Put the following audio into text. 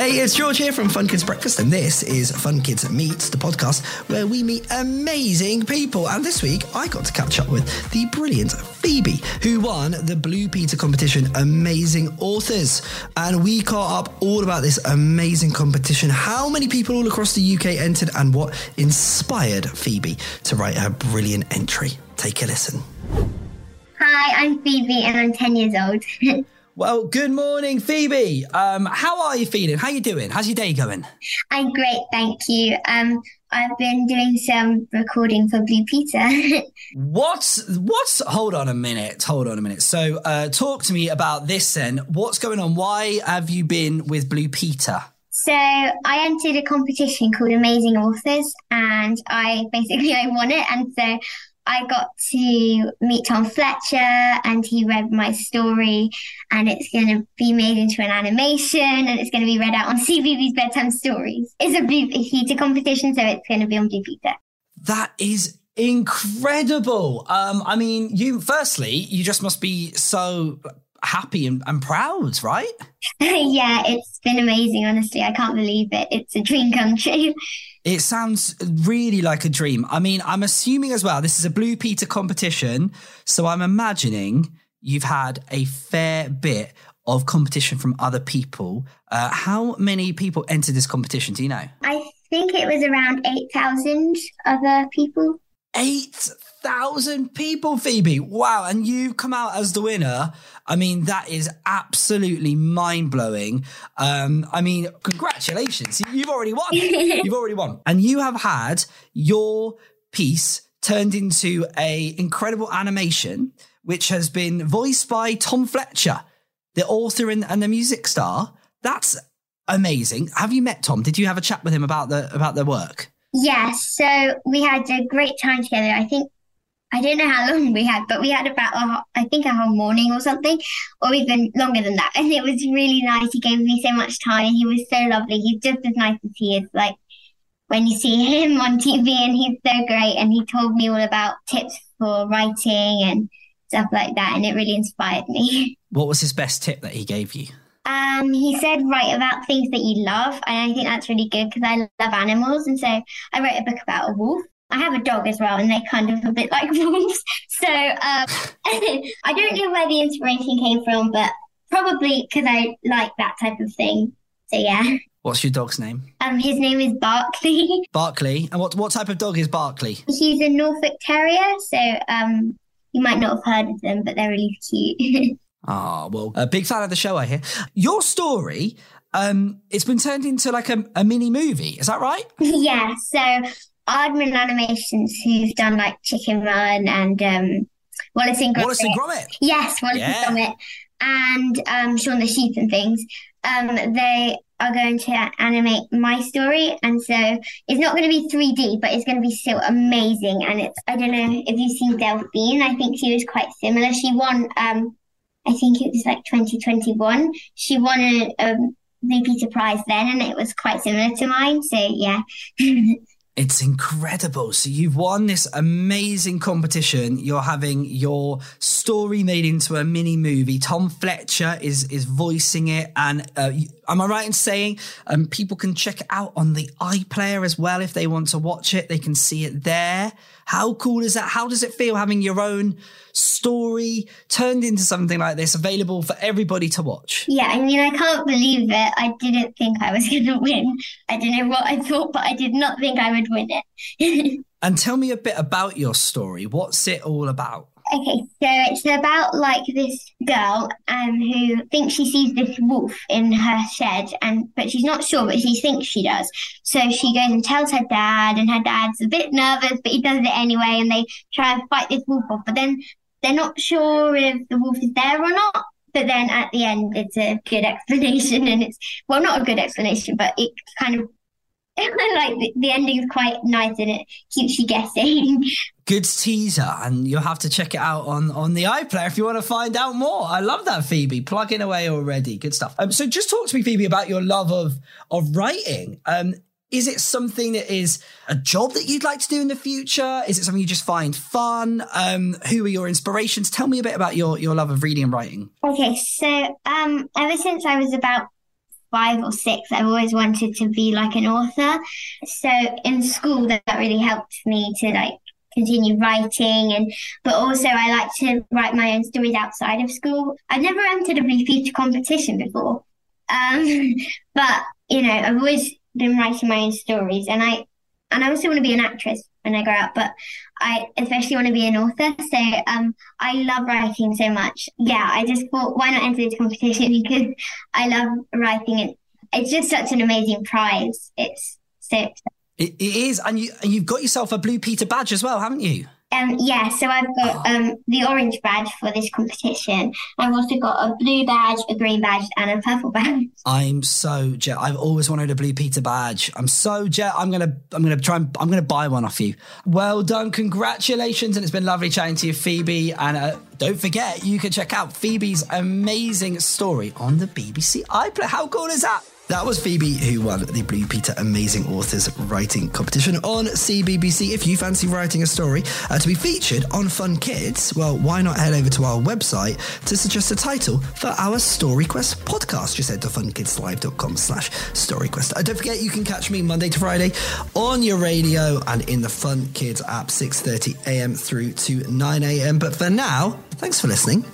Hey, it's George here from Fun Kids Breakfast, and this is Fun Kids Meets, the podcast where we meet amazing people. And this week, I got to catch up with the brilliant Phoebe, who won the Blue Peter competition Amazing Authors. And we caught up all about this amazing competition, how many people all across the UK entered, and what inspired Phoebe to write her brilliant entry. Take a listen. Hi, I'm Phoebe, and I'm 10 years old. Well, good morning, Phoebe. Um, how are you feeling? How you doing? How's your day going? I'm great, thank you. Um, I've been doing some recording for Blue Peter. What's what's? Hold on a minute. Hold on a minute. So, uh, talk to me about this. Then, what's going on? Why have you been with Blue Peter? so I entered a competition called Amazing Authors, and I basically I won it, and so I got to meet Tom Fletcher and he read my story and it's going to be made into an animation and it's going to be read out on CBeebies Bedtime Stories. It's a Blue Peter competition, so it's going to be on Blue Peter. That is incredible. Um, I mean, you firstly, you just must be so happy and, and proud, right? yeah, it's been amazing, honestly. I can't believe it. It's a dream come true. It sounds really like a dream. I mean, I'm assuming as well, this is a Blue Peter competition. So I'm imagining you've had a fair bit of competition from other people. Uh, how many people entered this competition? Do you know? I think it was around 8,000 other people. 8,000 people, Phoebe. Wow. And you come out as the winner. I mean, that is absolutely mind blowing. Um, I mean, congratulations. You've already won. You've already won. And you have had your piece turned into a incredible animation, which has been voiced by Tom Fletcher, the author and, and the music star. That's amazing. Have you met Tom? Did you have a chat with him about the about the work? Yes, so we had a great time together. I think I don't know how long we had, but we had about a, I think a whole morning or something, or even longer than that. And it was really nice. He gave me so much time. and He was so lovely. He's just as nice as he is. Like when you see him on TV, and he's so great. And he told me all about tips for writing and stuff like that, and it really inspired me. What was his best tip that he gave you? Um, he said write about things that you love, and I think that's really good because I love animals, and so I wrote a book about a wolf. I have a dog as well, and they're kind of a bit like wolves. So um, I don't know where the inspiration came from, but probably because I like that type of thing. So yeah. What's your dog's name? Um, his name is Barkley. Barkley. And what what type of dog is Barkley? He's a Norfolk Terrier, so um, you might not have heard of them, but they're really cute. Ah, well, a big fan of the show, I hear. Your story, um, it's been turned into like a, a mini movie. Is that right? yeah. So Aardman Animations, who's done like Chicken Run and um, Wallace and Gromit. Wallace and Gromit. Yes, Wallace Yeah. and Gromit, and um, Shaun the Sheep and things. Um, they are going to animate my story, and so it's not going to be 3D, but it's going to be so amazing. And it's I don't know if you've seen Delphine. I think she was quite similar. She won. Um, I think it was like 2021. She won a, a Blue Peter Prize then, and it was quite similar to mine. So yeah. It's incredible. So you've won this amazing competition. You're having your story made into a mini movie. Tom Fletcher is is voicing it, and uh, am I right in saying um, people can check it out on the iPlayer as well if they want to watch it? They can see it there. How cool is that? How does it feel having your own story turned into something like this, available for everybody to watch? Yeah, I mean, I can't believe it. I didn't think I was going to win. I don't know what I thought, but I did not think I would win it. And tell me a bit about your story. What's it all about? Okay, so it's about like this girl um who thinks she sees this wolf in her shed, and but she's not sure, but she thinks she does. So she goes and tells her dad, and her dad's a bit nervous, but he does it anyway, and they try and fight this wolf off. But then they're not sure if the wolf is there or not. But then at the end, it's a good explanation, and it's well, not a good explanation, but it kind of like the, the ending is quite nice, and it keeps you guessing. good teaser and you'll have to check it out on on the iplayer if you want to find out more. I love that phoebe. Plugging away already. Good stuff. Um, so just talk to me phoebe about your love of of writing. Um is it something that is a job that you'd like to do in the future? Is it something you just find fun? Um who are your inspirations? Tell me a bit about your your love of reading and writing. Okay, so um, ever since I was about five or six, I've always wanted to be like an author. So in school, that really helped me to like continue writing and but also I like to write my own stories outside of school. I've never entered a Blue competition before. Um, but you know, I've always been writing my own stories and I and I also want to be an actress when I grow up, but I especially want to be an author. So um, I love writing so much. Yeah, I just thought, why not enter this competition? Because I love writing and it's just such an amazing prize. It's so. It, it is, and you and you've got yourself a Blue Peter badge as well, haven't you? Um, yeah, so I've got um, the orange badge for this competition. I've also got a blue badge, a green badge, and a purple badge. I'm so jet. I've always wanted a Blue Peter badge. I'm so jet. I'm gonna I'm gonna try and I'm gonna buy one off you. Well done, congratulations, and it's been lovely chatting to you, Phoebe. And uh, don't forget, you can check out Phoebe's amazing story on the BBC iPlayer. How cool is that? That was Phoebe who won the Blue Peter Amazing Authors Writing Competition on CBBC. If you fancy writing a story uh, to be featured on Fun Kids, well, why not head over to our website to suggest a title for our Story Quest podcast? Just head to funkidslive.com slash storyquest. Uh, don't forget, you can catch me Monday to Friday on your radio and in the Fun Kids app, 6.30am through to 9am. But for now, thanks for listening